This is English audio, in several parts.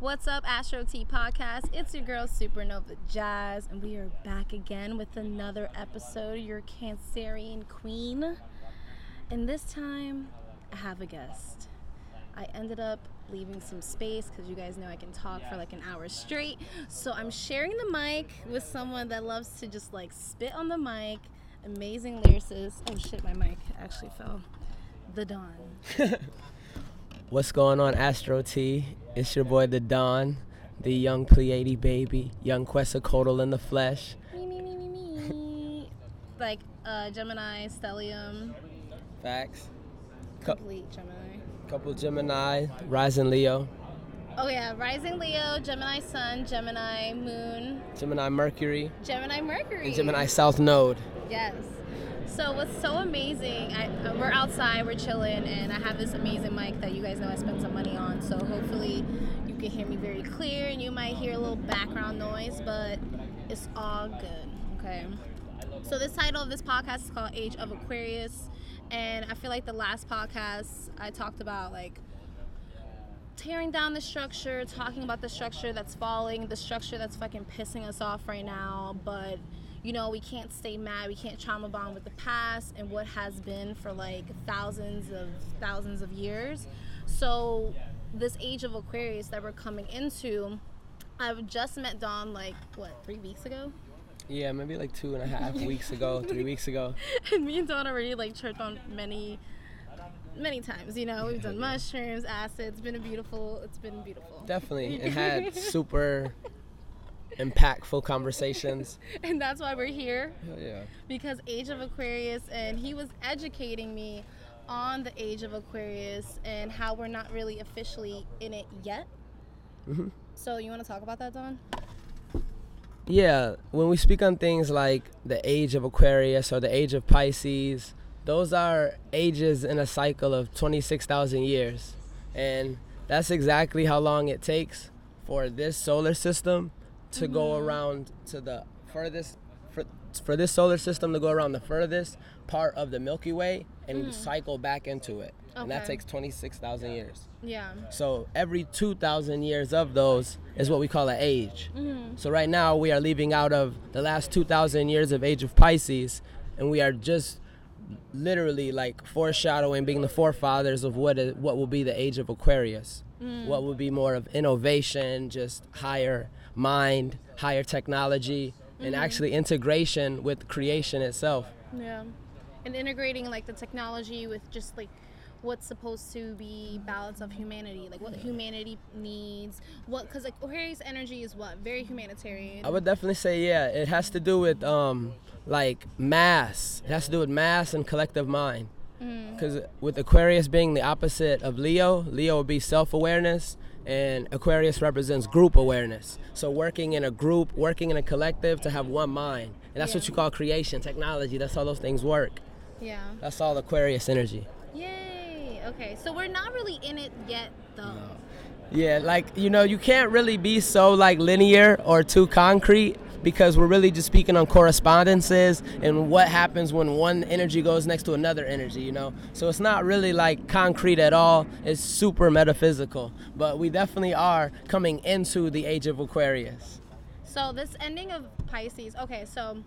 What's up, Astro Tea Podcast? It's your girl Supernova Jazz, and we are back again with another episode of your Cancerian Queen. And this time, I have a guest. I ended up leaving some space because you guys know I can talk for like an hour straight. So I'm sharing the mic with someone that loves to just like spit on the mic. Amazing lyricist. Oh shit, my mic actually fell. The Dawn. What's going on, Astro Tea? It's your boy, the Dawn, the young Pleiadian baby, young Quetzalcoatl in the flesh. Me, me, me, me, me. like uh, Gemini, Stellium, Facts. complete Gemini. Couple Gemini, rising Leo, Oh yeah, Rising Leo, Gemini Sun, Gemini Moon, Gemini Mercury, Gemini Mercury. and Gemini South Node. Yes. So what's so amazing? I, uh, we're outside, we're chilling, and I have this amazing mic that you guys know I spent some money on. So hopefully you can hear me very clear, and you might hear a little background noise, but it's all good. Okay. So this title of this podcast is called Age of Aquarius, and I feel like the last podcast I talked about like tearing down the structure, talking about the structure that's falling, the structure that's fucking pissing us off right now, but you know, we can't stay mad, we can't trauma bond with the past and what has been for like thousands of thousands of years. So this age of Aquarius that we're coming into, I've just met Dawn like what, three weeks ago? Yeah, maybe like two and a half weeks ago, three weeks ago. and me and Dawn already like tripped on many many times, you know. We've done mushrooms, acid, it's been a beautiful it's been beautiful. Definitely, it had super impactful conversations. and that's why we're here Hell yeah. because Age of Aquarius, and he was educating me on the Age of Aquarius and how we're not really officially in it yet. Mhm. So you want to talk about that, Dawn? Yeah, when we speak on things like the age of Aquarius or the age of Pisces, those are ages in a cycle of 26,000 years. And that's exactly how long it takes for this solar system to go mm-hmm. around to the furthest for, for this solar system to go around the furthest part of the Milky Way and mm-hmm. cycle back into it. And that takes 26,000 years. Yeah. So every 2,000 years of those is what we call an age. Mm-hmm. So right now we are leaving out of the last 2,000 years of age of Pisces, and we are just literally like foreshadowing being the forefathers of what is, what will be the age of Aquarius. Mm. What will be more of innovation, just higher mind, higher technology, and actually integration with creation itself. Yeah. And integrating like the technology with just like what's supposed to be balance of humanity, like what humanity needs, what because like Aquarius energy is what very humanitarian. I would definitely say yeah. It has to do with um like mass. It has to do with mass and collective mind. Because with Aquarius being the opposite of Leo, Leo would be self-awareness, and Aquarius represents group awareness. So working in a group, working in a collective to have one mind, and that's what you call creation, technology. That's how those things work. yeah. That's all Aquarius energy. Yay. Okay. So we're not really in it yet though. Yeah, like you know, you can't really be so like linear or too concrete because we're really just speaking on correspondences and what happens when one energy goes next to another energy, you know. So it's not really like concrete at all. It's super metaphysical, but we definitely are coming into the age of Aquarius. So this ending of Pisces. Okay, so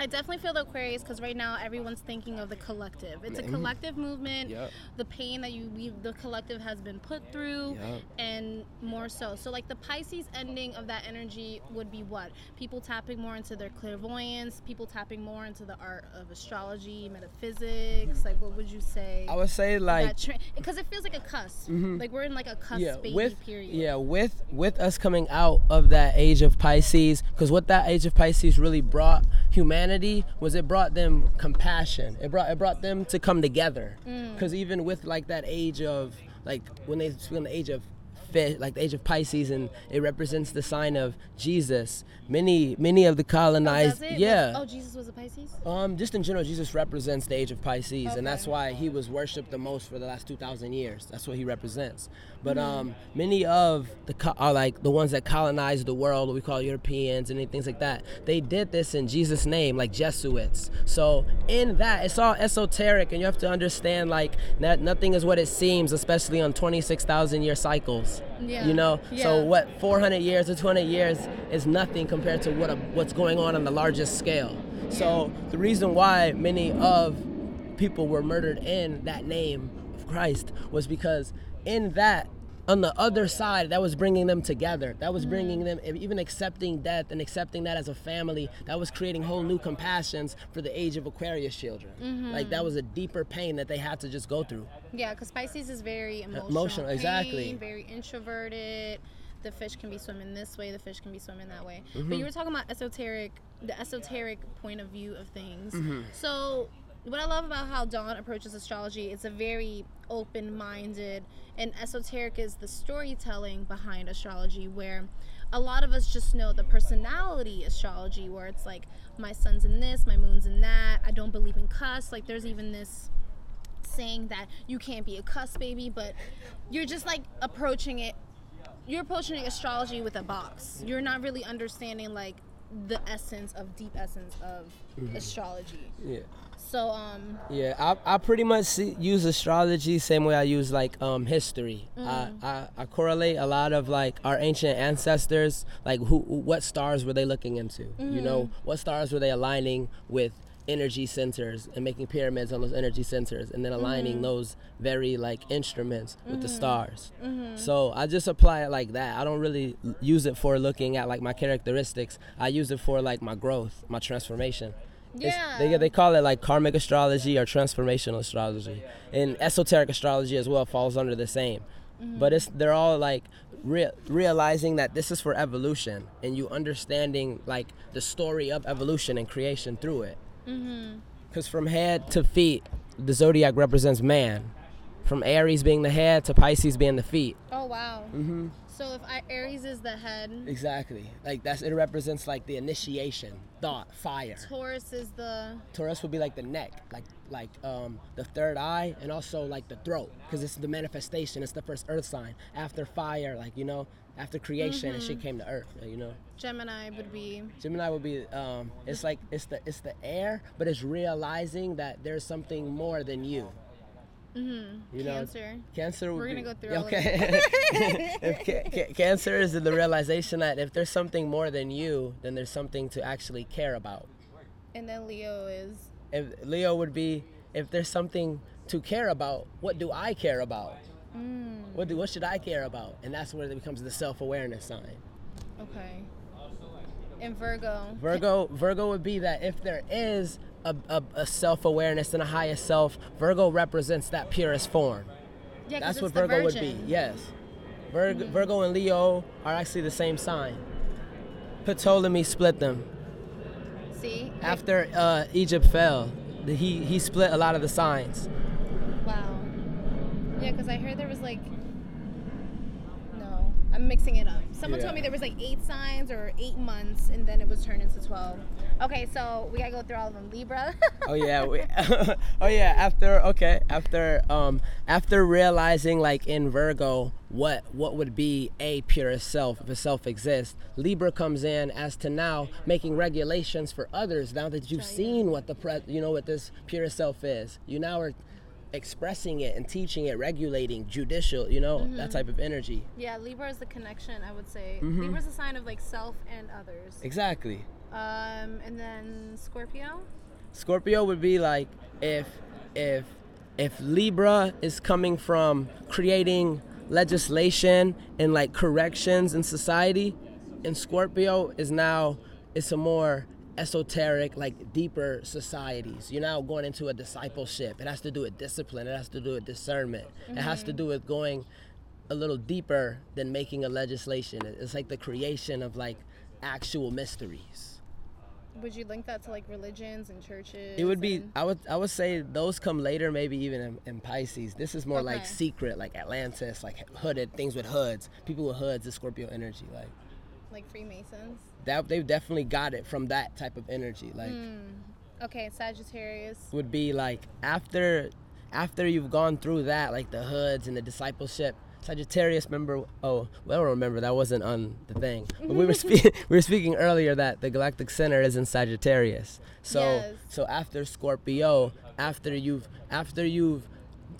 I definitely feel the Aquarius because right now everyone's thinking of the collective. It's a mm-hmm. collective movement. Yup. The pain that you we, the collective has been put through, Yup. and more so. So like the Pisces ending of that energy would be what people tapping more into their clairvoyance, people tapping more into the art of astrology, metaphysics. Like what would you say? I would say like because it feels like a cusp. Mm-hmm. Like we're in like a cusp yeah, baby with period. yeah, with with us coming out of that age of Pisces, because what that age of Pisces really brought humanity was it brought them compassion. It brought it brought them to come together. Mm. Because even with like that age of like when they on the age of fish, like the age of Pisces, and it represents the sign of Jesus. Many many of the colonized, it? yeah. Oh, Jesus was a Pisces. Um, just in general, Jesus represents the age of Pisces, and that's why he was worshipped the most for the last two thousand years. That's what he represents. But Mm-hmm. um, many of the co- are like the ones that colonized the world, what we call Europeans and things like that. They did this in Jesus' name, like Jesuits. So in that, it's all esoteric, and you have to understand like that nothing is what it seems, especially on twenty six thousand year cycles. Years. Yeah. You know, Yeah. so what 400 years or 200 years is nothing compared to what a, what's going on on the largest scale. So the reason why many of people were murdered in that name of Christ was because in that on the other side that was bringing them together that was bringing them even accepting death and accepting that as a family that was creating whole new compassions for the age of aquarius children like that was a deeper pain that they had to just go through Yeah, because Pisces is very emotional. emotional, exactly. pain, Very introverted. The fish can be swimming this way. The fish can be swimming that way. Mm-hmm. But you were talking about esoteric, the esoteric point of view of things. Mm-hmm. So what I love about how Dawn approaches astrology, it's a very open-minded, and esoteric is the storytelling behind astrology, where a lot of us just know the personality astrology, where it's like my sun's in this, my moon's in that. I don't believe in cusp. Like there's even this saying that you can't be a cusp baby, but you're just like approaching it. You're approaching astrology with a box. You're not really understanding like the essence of deep essence of astrology. yeah So um Yeah, I, I pretty much see, use astrology same way I use like um history. I, I I correlate a lot of like our ancient ancestors, like who what stars were they looking into? You know, what stars were they aligning with energy centers and making pyramids on those energy centers and then aligning mm-hmm. those very like instruments with the mm-hmm. stars. Mm-hmm. So I just apply it like that. I don't really use it for looking at like my characteristics. I use it for like my growth, my transformation. It's- they, they call it like karmic astrology or transformational astrology. And esoteric astrology as well falls under the same. But it's they're all like rea- realizing that this is for evolution and you understanding like the story of evolution and creation through it. Because from head to feet, the zodiac represents man. From Aries being the head to Pisces being the feet. oh wow. Mm-hmm. So if I, Aries is the head, Exactly. Like that's it represents like the initiation, thought, fire. Taurus is the Taurus would be like the neck, like like um, the third eye, and also like the throat, because it's the manifestation. It's the first Earth sign after fire, like you know, after creation, and she came to Earth. You know, Gemini would be Gemini would be um, it's like it's the it's the air, but it's realizing that there's something more than you. Mm-hmm. You know, Cancer. Cancer. We're gonna be- go through all of Okay. if ca- ca- cancer is the realization that if there's something more than you, then there's something to actually care about. And then Leo is if Leo would be if there's something to care about, what do I care about? Mm. What do what should I care about? And that's where it becomes the self-awareness sign. okay. And Virgo. Virgo Virgo would be that if there is a, a, a self-awareness and a higher self, Virgo represents that purest form. Yeah, That's what Virgo would be. Yes. Virgo, Virgo and Leo are actually the same sign. Ptolemy split them See? After uh, Egypt fell. the- He he split a lot of the signs. Wow. Yeah, because I heard there was like. No, I'm mixing it up. Someone Yeah. told me there was like eight signs or eight months, and then it was turned into twelve. Okay, so we gotta go through all of them. Libra. oh yeah we, oh yeah after okay after um after realizing like in virgo what what would be a purest self if a self exists libra comes in as to now making regulations for others now that you've seen what the pre you know what this purest self is you now are expressing it and teaching it regulating judicial you know that type of energy yeah, Libra is the connection. I would say Mm-hmm. Libra's a sign of like self and others. exactly Um, and then Scorpio. Scorpio would be like if if if Libra is coming from creating legislation and like corrections in society, and Scorpio is now it's a more esoteric, like deeper societies. You're now going into a discipleship. It has to do with discipline. It has to do with discernment. It has to mm-hmm. do with going a little deeper than making a legislation. It's like the creation of like actual mysteries. Would you link that to like religions and churches? It would be. and- I would. I would say those come later, maybe even in, in Pisces. This is more like secret, like Atlantis, like hooded things with hoods. People with hoods is Scorpio energy. Like like Freemasons. that, they've definitely got it from that type of energy. Like hmm. Okay, Sagittarius. would be like after, after you've gone through that, like the hoods and the discipleship. Sagittarius, remember? Oh, well, remember that wasn't on the thing. But we were speaking. we were speaking earlier that the galactic center is in Sagittarius. So, Yes. so after Scorpio, after you've after you've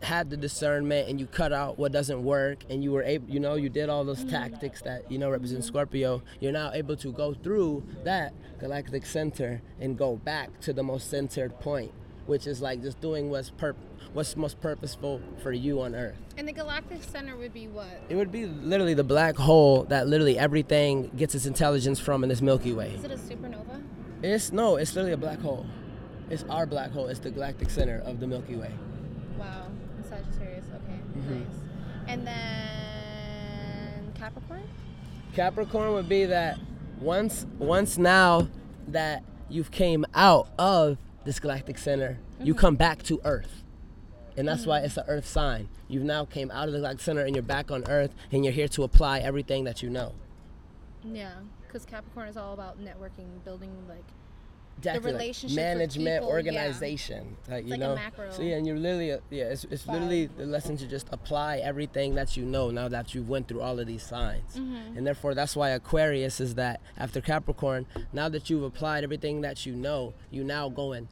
had the discernment and you cut out what doesn't work and you were able you know you did all those tactics that you know represent scorpio you're now able to go through that galactic center and go back to the most centered point which is like just doing what's purp- what's most purposeful for you on earth. And the galactic center would be what? it would be literally the black hole that literally everything gets its intelligence from in this milky way. Is it a supernova? it's no it's literally a black hole. It's our black hole. It's the galactic center of the milky way Wow. Sagittarius. Okay. Mm-hmm. Mm-hmm. Nice. And then Capricorn. Capricorn would be that once once now that you've came out of this galactic center, you mm-hmm. come back to Earth. And that's why mm-hmm. it's an Earth sign. You've now came out of the galactic center and you're back on Earth and you're here to apply everything that you know. Yeah, because Capricorn is all about networking, building like Exactly, like relationships with management, people, yeah. organization, like you like a know. macro So yeah, and you're literally uh, yeah, it's, it's literally the lesson to just apply everything that you know now that you've went through all of these signs, Mm-hmm. and therefore that's why Aquarius is that after Capricorn, now that you've applied everything that you know, you now go and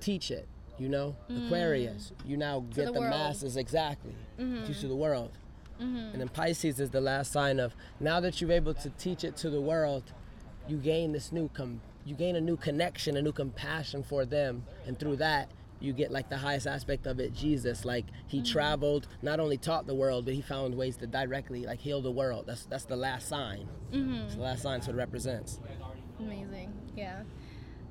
teach it. You know, Aquarius, you now get Mm. the the, masses exactly, Mm-hmm. teach to the world. And then Pisces is the last sign of now that you're able to teach it to the world, you gain this new com- you gain a new connection, a new compassion for them, and through that you get like the highest aspect of it, Jesus. Like he mm-hmm. traveled, not only taught the world, but he found ways to directly like heal the world. That's that's the last sign. Mm-hmm. It's the last sign, so it represents. amazing. Yeah.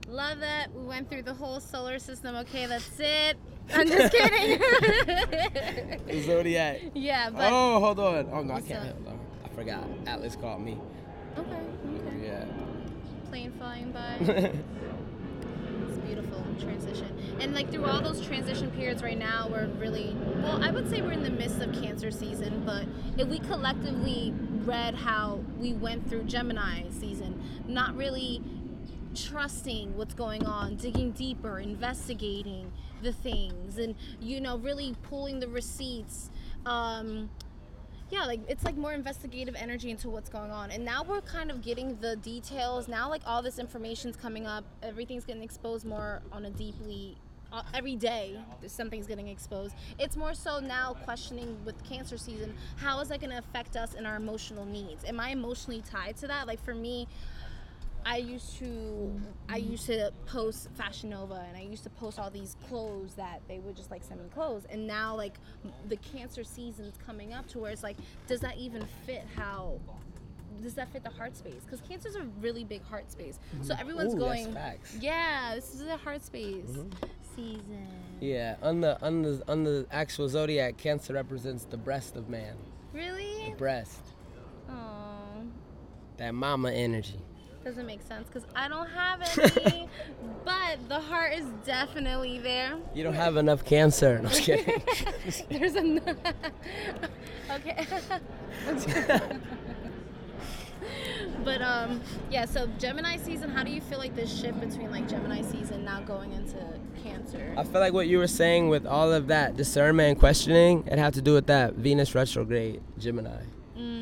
Love that. We went through the whole solar system. Okay, that's it. I'm just kidding. Zodiac. yeah, but Oh, hold on. Oh no, I can't. on. I forgot. Atlas called me. okay, okay. Yeah. Plane flying by. It's beautiful transition. And like through all those transition periods right now, we're really well. I would say we're in the midst of Cancer season, but if we collectively read how we went through Gemini season, not really trusting what's going on, digging deeper, investigating the things, and you know, really pulling the receipts. Um, yeah like it's like more investigative energy into what's going on. And now we're kind of getting the details. Now like all this information's coming up. Everything's getting exposed more on a deeply uh, every day something's getting exposed. It's more so now questioning with cancer season how is that going to affect us in our emotional needs? Am i emotionally tied to that? Like for me I used to I used to post Fashion Nova and I used to post all these clothes that they would just like send me clothes. And now like the cancer season's coming up to where it's like does that even fit how does that fit the heart space? Because cancer's a really big heart space. Mm-hmm. So everyone's Ooh, that's going facts. yeah this is a heart space mm-hmm. season. Yeah, on the on the on the actual zodiac, Cancer represents the breast of man. really? The Breast, oh that mama energy. Doesn't make sense because I don't have any but the heart is definitely there You don't have enough cancer. No, I'm just kidding. There's a okay. but um, yeah. So Gemini season. How do you feel like this shift between like Gemini season now going into Cancer? I feel like what you were saying with all of that discernment and questioning, it had to do with that Venus retrograde Gemini.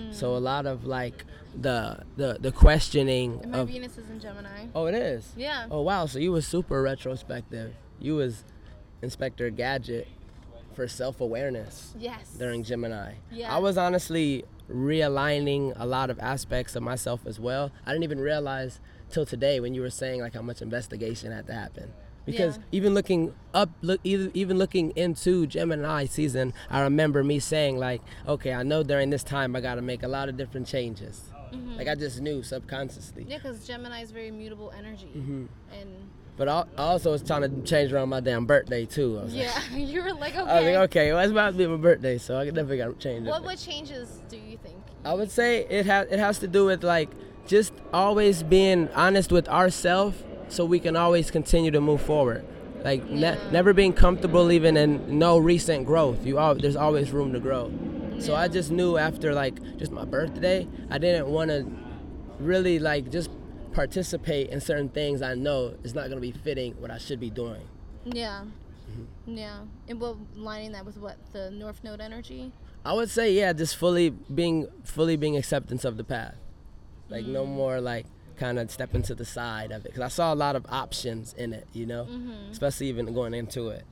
Mm. So a lot of like the the the questioning And my of Venus is in Gemini. oh it is Yeah. oh wow so you was super retrospective you was Inspector Gadget for self awareness Yes. during Gemini. Yeah. I was honestly realigning a lot of aspects of myself as well. I didn't even realize till today when you were saying like how much investigation had to happen. Because Yeah. even looking up, look, even even looking into Gemini season, I remember me saying like, okay, I know during this time I got to make a lot of different changes. Like I just knew subconsciously. Yeah, because Gemini is very mutable energy, Mm-hmm. and But also was trying to change around my damn birthday too. Was like, yeah, you were like, I was okay. like, okay, well, it's about to be my birthday, so I definitely got to change it. What what changes do you think? I would say it has it has to do with like just always being honest with ourselves, so we can always continue to move forward. Like ne- Yeah. never being comfortable even in no recent growth. You all there's always room to grow. So I just knew after like just my birthday, I didn't want to really like just participate in certain things I know is not going to be fitting what I should be doing. Yeah. Mm-hmm. Yeah. And what lining that with what the North Node energy? I would say yeah, just fully being fully being acceptance of the path. Like no more like kind of stepping to the side of it because I saw a lot of options in it, you know, especially even going into it.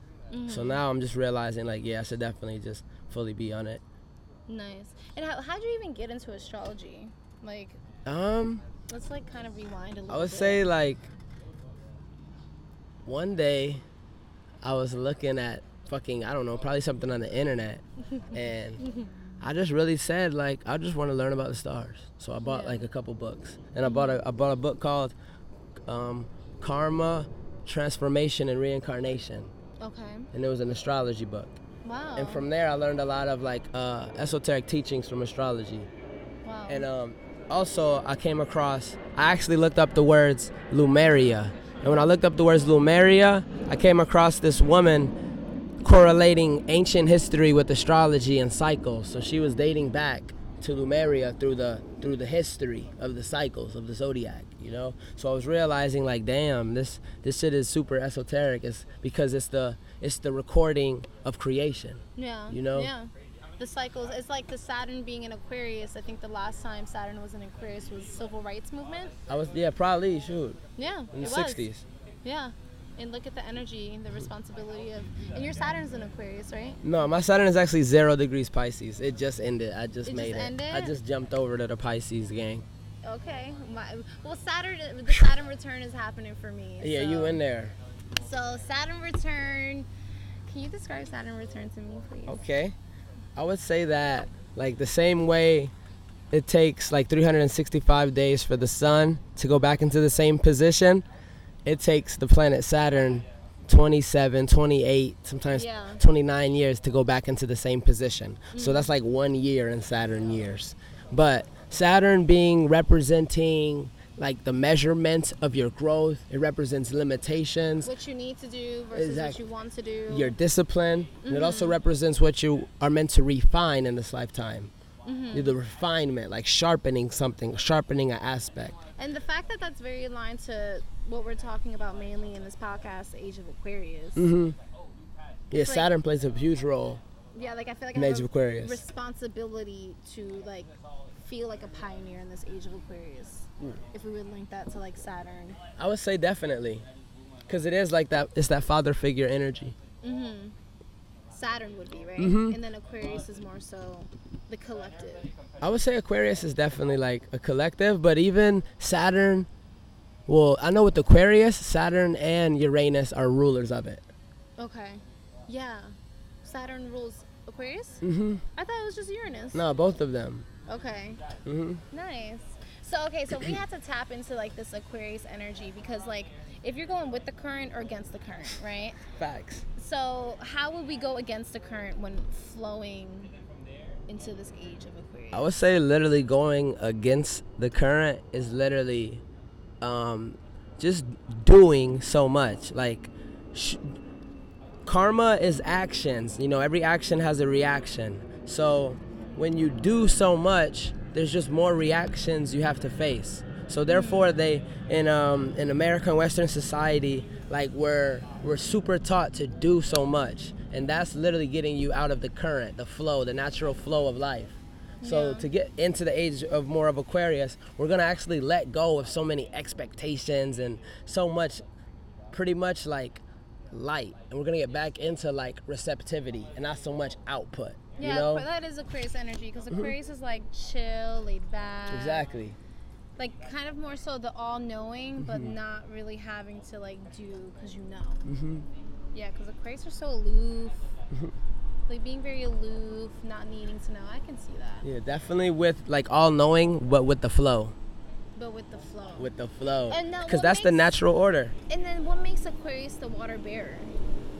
So now I'm just realizing like yeah, I should definitely just fully be on it. Nice. And how how'd you even get into astrology? Like, Um, let's like kind of rewind a little. I would bit. say like one day I was looking at fucking I don't know probably something on the internet and I just really said like I just want to learn about the stars so I bought Yeah. like a couple books and I bought a I bought a book called um, Karma Transformation and Reincarnation Okay. and it was an astrology book Wow. and from there I learned a lot of like uh, esoteric teachings from astrology wow. and um, also, I came across, I actually looked up the words Lumeria. And when I looked up the words Lumeria, I came across this woman correlating ancient history with astrology and cycles. So she was dating back to Lumeria through the through the history of the cycles of the zodiac, you know? So I was realizing like damn, this this shit is super esoteric. It's because it's the it's the recording of creation. yeah. you know? Yeah. The cycles. It's like the Saturn being in Aquarius. I think the last time Saturn was in Aquarius was civil rights movement. I was yeah, probably shoot. Yeah. In the sixties. Yeah. And look at the energy and the responsibility of. And your Saturn's in Aquarius, right? No, my Saturn is actually zero degrees Pisces. It just ended. I just It just made it. ended? I just jumped over to the Pisces gang. Okay. My, well, Saturn, the Saturn return is happening for me. Yeah, so. you in there. So Saturn return. Can you describe Saturn return to me, please? Okay. I would say that like the same way it takes like 365 days for the sun to go back into the same position, it takes the planet Saturn 27, 28, sometimes Yeah. 29 years to go back into the same position. So that's like one year in Saturn years. But Saturn being representing like the measurement of your growth, it represents limitations, What you need to do versus Exactly. what you want to do. your discipline. And it also mm-hmm. represents what you are meant to refine in this lifetime. Mm-hmm. The refinement, like sharpening something, sharpening an aspect. And the fact that that's very aligned to what we're talking about mainly in this podcast, the Age of Aquarius. hmm Yeah, like- Saturn plays a huge role Yeah, like I feel like in I Age a of Aquarius. responsibility to like feel like a pioneer in this Age of Aquarius. Mm. If we would link that to like Saturn. I would say definitely, because it is like that. It's that father figure energy. Mm-hmm. Saturn would be right, Mhm. and then Aquarius is more so the collective. I would say Aquarius is definitely like a collective, but even Saturn. Well, I know with Aquarius, Saturn and Uranus are rulers of it. Okay. Yeah. Saturn rules Aquarius. hmm I thought it was just Uranus. No, both of them. Okay. Mm-hmm. Nice. So okay, so we had to tap into like this Aquarius energy because like if you're going with the current or against the current, right? Facts. So how would we go against the current when flowing into this age of Aquarius? I would say literally going against the current is literally um, just doing so much. Like, sh- karma is actions. You know, every action has a reaction. So when you do so much, there's just more reactions you have to face. So therefore, they in um, in American Western society, like we're we're super taught to do so much, and that's literally getting you out of the current, the flow, the natural flow of life. So Yeah. to get into the age of more of Aquarius, we're gonna actually let go of so many expectations and so much, pretty much like light, and we're gonna get back into like receptivity and not so much output. yeah, you know that is Aquarius energy because Aquarius is like chill, laid back. exactly. Like kind of more so the all-knowing, but Mm-hmm. not really having to like do because you know. hmm Yeah, because the Aquarius are so aloof. Mm-hmm. like being very aloof, not needing to know. I can see that. Yeah, definitely with like all knowing, but with the flow, But with the flow. with the flow, because that's the natural order. and then what makes Aquarius the water bearer?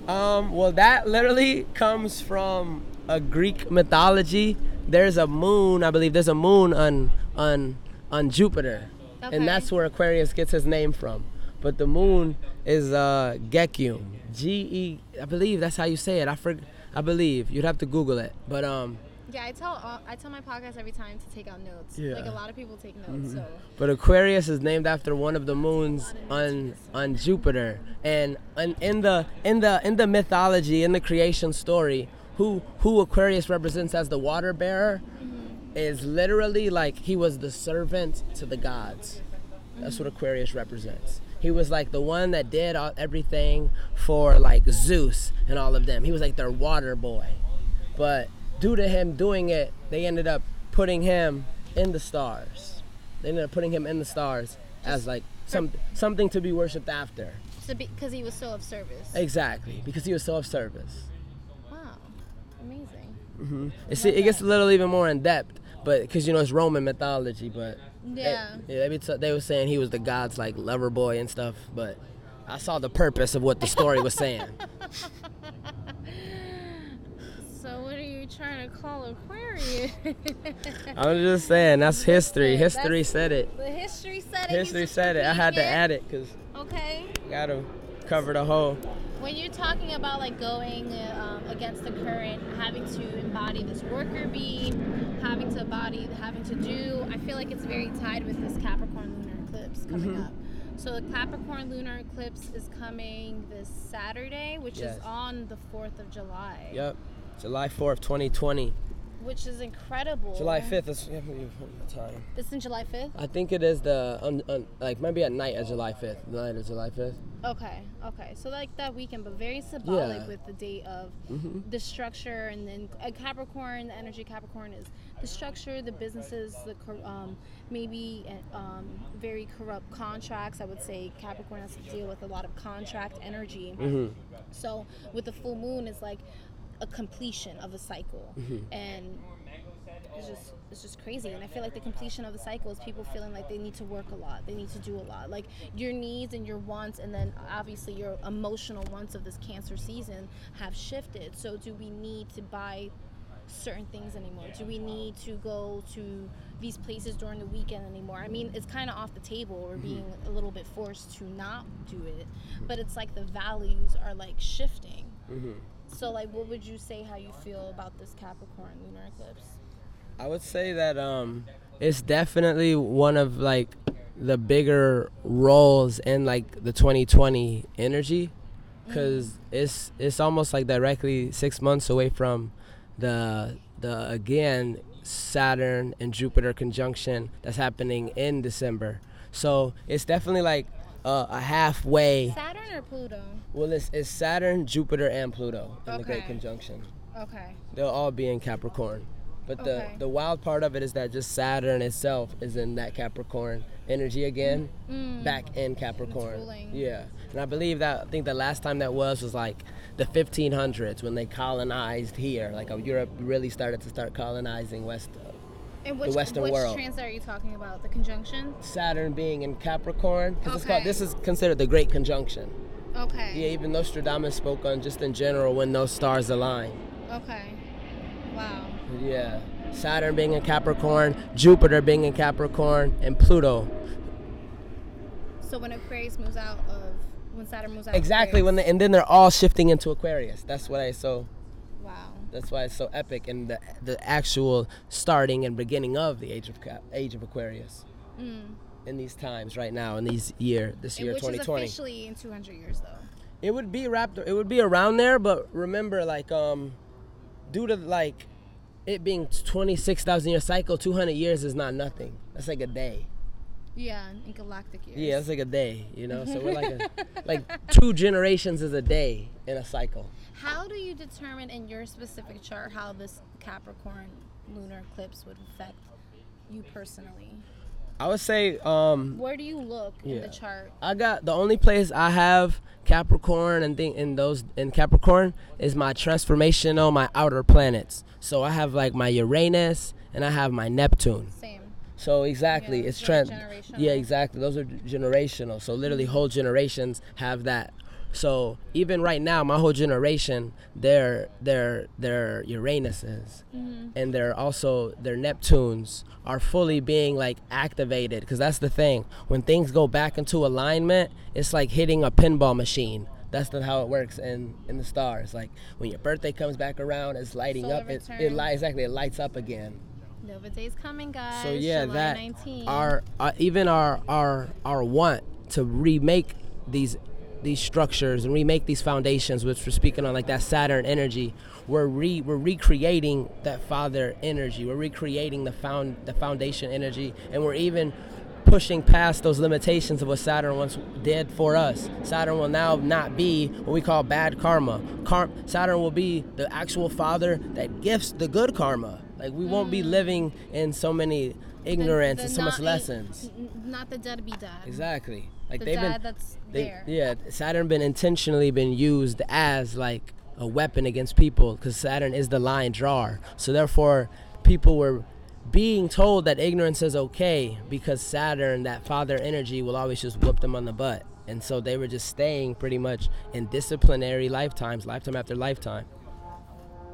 Um, well, that literally comes from a Greek mythology. There's a moon, I believe. There's a moon on on on Jupiter, Okay. and that's where Aquarius gets his name from. But the moon is uh, Gekium, G E. I believe that's how you say it. I forg I believe you'd have to Google it. But um, Yeah, I tell all, I tell my podcast every time to take out notes. Yeah. Like a lot of people take notes, so But Aquarius is named after one of the moons on on Jupiter, and, and in the in the in the mythology in the creation story, who who Aquarius represents as the water bearer is literally like he was the servant to the gods. That's what Aquarius represents. He was like the one that did all, everything for like Zeus and all of them. He was like their water boy. But due to him doing it, they ended up putting him in the stars. They ended up putting him in the stars as like some something to be worshipped after. So because he was so of service. Exactly, because he was so of service. Amazing. hmm It, it gets a little even more in depth, but because you know it's Roman mythology, but Yeah. They, yeah, they were saying he was the god's like lover boy and stuff, but I saw the purpose of what the story was saying. So what are you trying to call Aquarius? I'm just saying that's history. History that's- said it. the history said it. History said it. I had to add it because Okay. gotta cover the whole. When you're talking about like going um, against the current, having to embody this worker bee, having to embody, having to do, I feel like it's very tied with this Capricorn lunar eclipse coming Mhm. up. So the Capricorn lunar eclipse is coming this Saturday, which Yes. is on the 4th of July. Yep. July 4th, 2020. Which is incredible. July 5th is yeah, the time. This is July 5th? I think it is the um, um, like maybe at night of July 5th. The night of July 5th. Okay, okay. So like that weekend, but very symbolic Yeah. with the date of hmm the structure, and then a Capricorn, the energy Capricorn is the structure, the businesses, the um, maybe um, very corrupt contracts. I would say Capricorn has to deal with a lot of contract energy. hmm So with the full moon, it's like a completion of a cycle, Mhm. and it's just it's just crazy. And I feel like the completion of the cycle is people feeling like they need to work a lot, they need to do a lot. Like your needs and your wants, and then obviously your emotional wants of this Cancer season have shifted. So do we need to buy? certain things anymore? Do we need to go to these places during the weekend anymore? I mean, it's kind of off the table. We're being a little bit forced to not do it, but it's like the values are like shifting. hmm So, like, what would you say how you feel about this Capricorn lunar eclipse? I would say that um, it's definitely one of like the bigger roles in like the 2020 energy, because it's it's almost like directly six months away from the the again Saturn and Jupiter conjunction that's happening in December. So it's definitely like uh, a halfway. Saturn or Pluto? Well, it's, it's Saturn, Jupiter, and Pluto in the Great Conjunction Okay. they'll all be in Capricorn. But the, Okay. the wild part of it is that just Saturn itself is in that Capricorn energy again, Mm. back in Capricorn. Yeah. And I believe that, I think the last time that was was like the 1500s when they colonized here. Like uh, Europe really started to start colonizing West. And which, Western which world. transit are you talking about? The conjunction? Saturn being in Capricorn, because it's Okay. called, this is considered the Great Conjunction. Okay. Yeah, even Nostradamus spoke on just in general when those stars align. Okay. Wow. Yeah. Saturn being in Capricorn, Jupiter being in Capricorn, and Pluto. So when Aquarius moves out of when Saturn moves out. of Exactly when and then they're all shifting into Aquarius. That's what I so. That's why it's so epic and the the actual starting and beginning of the age of age of Aquarius Mm. in these times right now in these year this year which 2020. is officially in 200 years though. It would be wrapped it would be around there, but remember like um due to like it being 26,000 year cycle, 200 years is not nothing. That's like a day. Yeah, in galactic years. Yeah, it's like a day, you know. So we're like a, like two generations is a day in a cycle. How do you determine in your specific chart how this Capricorn lunar eclipse would affect you personally? I would say um, Where do you look in the chart? I got the only place I have Capricorn and think in those in Capricorn is my transformational my outer planets. So I have like my Uranus and I have my Neptune. Same. So exactly, Yeah, it's trend. Yeah, exactly. Those are generational. So literally, whole generations have that. So even right now, my whole generation, their their their Uranuses Mm-hmm. and their also their Neptunes are fully being like activated. Because that's the thing. When things go back into alignment, it's like hitting a pinball machine. That's the, how it works in, in the stars. Like when your birthday comes back around, it's lighting Solar up. It, it li- exactly it lights up again. Nova Day's coming, guys. So yeah, July that 19. our uh, even our our our want to remake these these structures and remake these foundations, which we're speaking on, like that Saturn energy. We're re we're recreating that father energy. We're recreating the found the foundation energy, and we're even pushing past those limitations of what Saturn once did for us. Saturn will now not be what we call bad karma. Car- Saturn will be the actual father that gifts the good karma. Like we won't be mm. living in so many ignorance The- and so much lessons. n- Not the deadbeat dad. Exactly. Like The they've dad been that's they, there. yeah, Saturn been intentionally been used as like a weapon against people because Saturn is the line drawer. So therefore, people were being told that ignorance is okay because Saturn, that father energy, will always just whoop them on the butt. And so they were just staying pretty much in disciplinary lifetimes, lifetime after lifetime,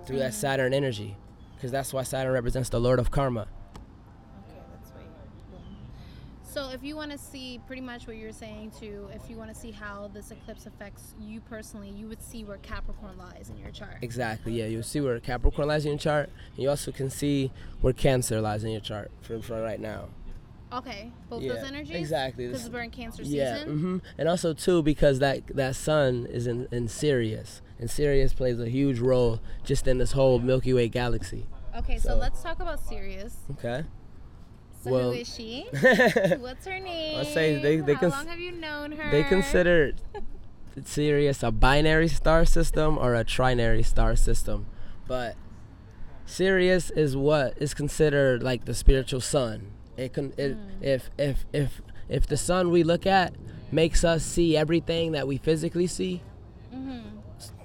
through that Saturn energy, because that's why Saturn represents the Lord of Karma. Okay, let's wait. Boom. So, if you want to see pretty much what you're saying too, if you want to see how this eclipse affects you personally, you would see where Capricorn lies in your chart. Exactly. Yeah, you'll see where Capricorn lies in your chart. And you also can see where Cancer lies in your chart for, for right now. Okay, both Yeah, those energies. exactly. Because we're in Cancer Yeah. season. hmm And also too because that that sun is in, in Sirius, and Sirius plays a huge role just in this whole Milky Way galaxy. Okay, so, So- let's talk about Sirius. Okay. So Well- who is she? What's her name? Let's say they- they How cons- long have you known her? They consider Sirius a binary star system or a trinary star system, but Sirius is what is considered like the spiritual sun. It can it, if if if if the sun we look at makes us see everything that we physically see, Mhm.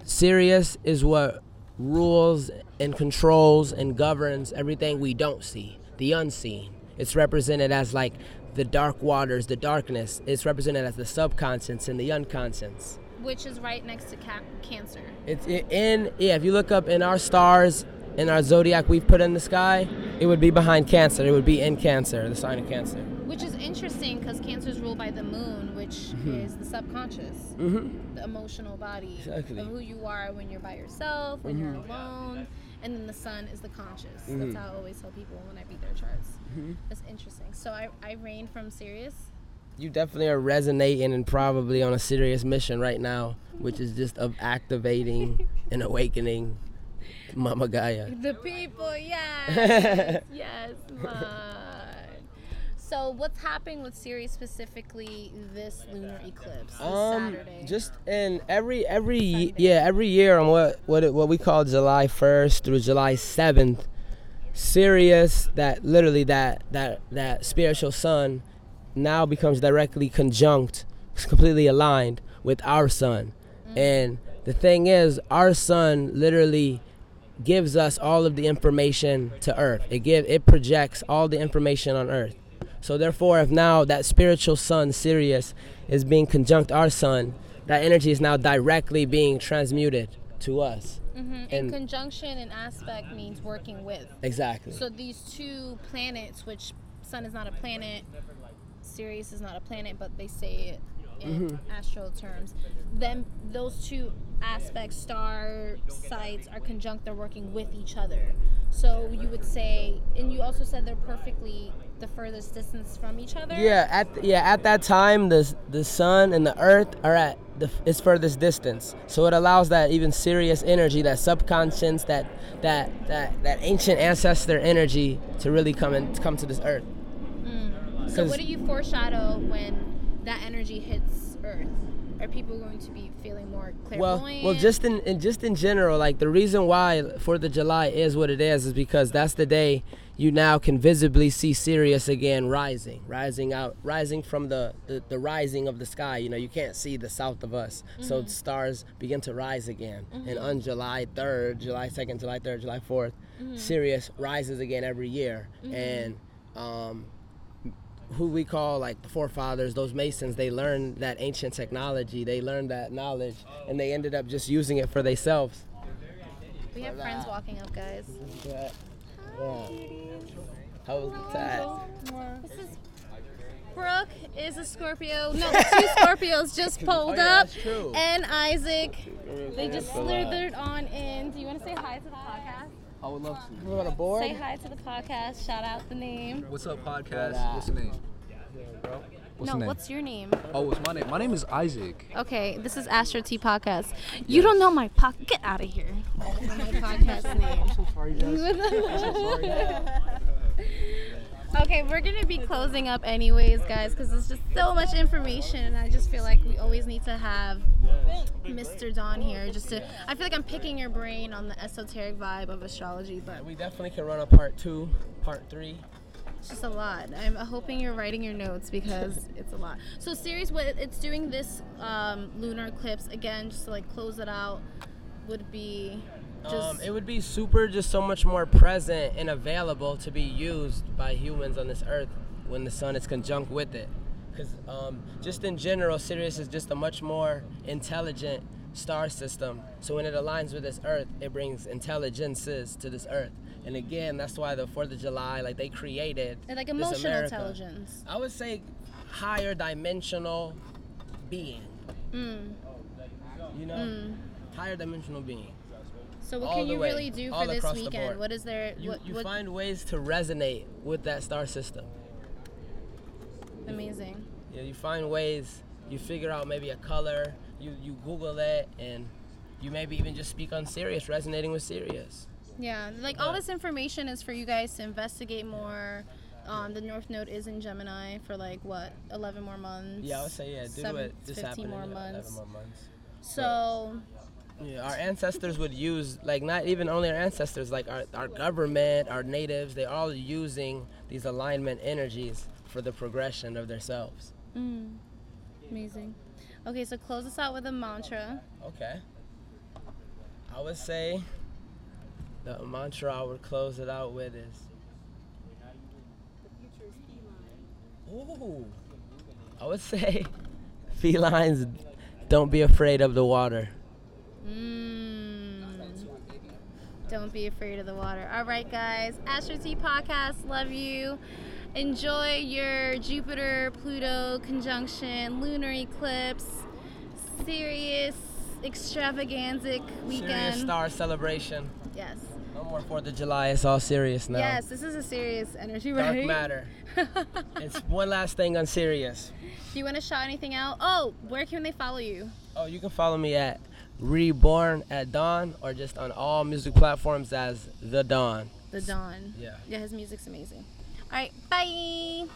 Sirius is what rules and controls and governs everything we don't see, the unseen. It's represented as like the dark waters, the darkness. It's represented as the subconscious and the unconscious. Which is right next to Cap- Cancer. It's in yeah. If you look up in our stars, in our zodiac we've put in the sky, it would be behind Cancer. It would be in Cancer, the sign of Cancer. Which is interesting because Cancer is ruled by the moon, which is the subconscious, Mm-hmm. the emotional body Exactly. of who you are when you're by yourself, when you're Mhm. alone, and then the sun is the conscious. Mhm. That's how I always tell people when I read their charts. Mhm. That's interesting. So I, I reign from Sirius. You definitely are resonating and probably on a serious mission right now, which is just of activating and awakening Mama Gaia. The people, yes, yes, man. So what's happening with Sirius specifically this lunar eclipse, Um, Saturday? just in every every Sunday. yeah every year on what what it, what we call July first through July seventh, Sirius that literally that that that spiritual sun now becomes directly conjunct, completely aligned with our sun, and the thing is, our sun literally gives us all of the information to Earth. It give it projects all the information on Earth. So therefore, if now that spiritual sun, Sirius, is being conjunct our sun, that energy is now directly being transmuted to us. Mhm. And and- conjunction and aspect means working with. Exactly. So these two planets, which Sun is not a planet, Sirius is not a planet, but they say it in Mm-hmm. astro terms. Then those two aspects, star sites, are conjunct. They're working with each other. So you would say, and you also said they're perfectly the furthest distance from each other. yeah, at th- yeah at that time, the the sun and the earth are at the its furthest distance. So it allows that even Sirius energy, that subconscious, that that that that ancient ancestor energy to really come and come to this earth. Mm. So what do you foreshadow when that energy hits Earth? Are people going to be feeling more Well, clairvoyant? well, just in, in just in general, like the reason why Fourth of July is what it is is because that's the day you now can visibly see Sirius again rising, rising out, rising from the, the the rising of the sky. You know, you can't see the south of us, so mm-hmm. stars begin to rise again. And mm-hmm. on July third, July second, July third, July 4th mm-hmm. Sirius rises again every year, and um, who we call like the forefathers, those masons, they learned that ancient technology, they learned that knowledge, and they ended up just using it for themselves. we have friends walking up, guys. Yeah. How was the tag? This is Brooke is a Scorpio. No, two Scorpios just oh, pulled Oh, yeah, up, and Isaac. They just slithered on in. Do you want to say hi to the podcast? I would love to. You on a board? Say hi to the podcast. Shout out the name. What's up, podcast? What up? What's your name? What's no, name? what's your name? oh, what's my name? My name is Isaac. Okay, this is Astro Tea Podcast. You don't know my podcast. Get out of here. my podcast name. so sorry, Okay, we're gonna be closing up anyways, guys, because it's just so much information, and I just feel like we always need to have Mr. Dawn here, just to. I feel like I'm picking your brain on the esoteric vibe of astrology, but We definitely can run a part two, part three. it's just a lot. I'm hoping you're writing your notes because it's a lot. So, Sirius, what it's doing this um, lunar eclipse again, just to like close it out, would be. Um, it would be super, just so much more present and available to be used by humans on this earth when the sun is conjunct with it. Because um, just in general, Sirius is just a much more intelligent star system. So when it aligns with this earth, it brings intelligences to this earth. And again, that's why the Fourth of July, like they created and, like this emotional America. intelligence. I would say higher dimensional being. Mm. You know, Mm. higher dimensional being. So what can you way, really do for this weekend? What is there? You, what, you what, find ways to resonate with that star system. amazing. Yeah, you find ways. You figure out maybe a color. You you Google it, and you maybe even just speak on Sirius, resonating with Sirius. Yeah, like all this information is for you guys to investigate more. Um, the North Node is in Gemini for like what, 11 more months. Yeah, I would say yeah, do Seven- it. This 15 happened more months. more months. So Yeah, our ancestors would use like not even only our ancestors, like our, our government, our natives, they're all using these alignment energies for the progression of themselves. mm, amazing. Okay, so close us out with a mantra. Okay. I would say the mantra I would close it out with is Ooh. I would say felines don't be afraid of the water. Mm. Don't be afraid of the water. All right, guys. Astro Tea Podcast. Love you. Enjoy your Jupiter Pluto conjunction, lunar eclipse, Sirius extravaganzic weekend. Sirius star celebration. Yes. No more Fourth of July. It's all Sirius now. Yes, this is a serious energy, Dark right? matter. It's one last thing on Sirius. Do you want to shout anything out? Oh, where can they follow you? Oh, you can follow me at Reborn at Dawn or just on all music platforms as The Dawn. The Dawn. Yeah. Yeah, his music's amazing. All right, bye.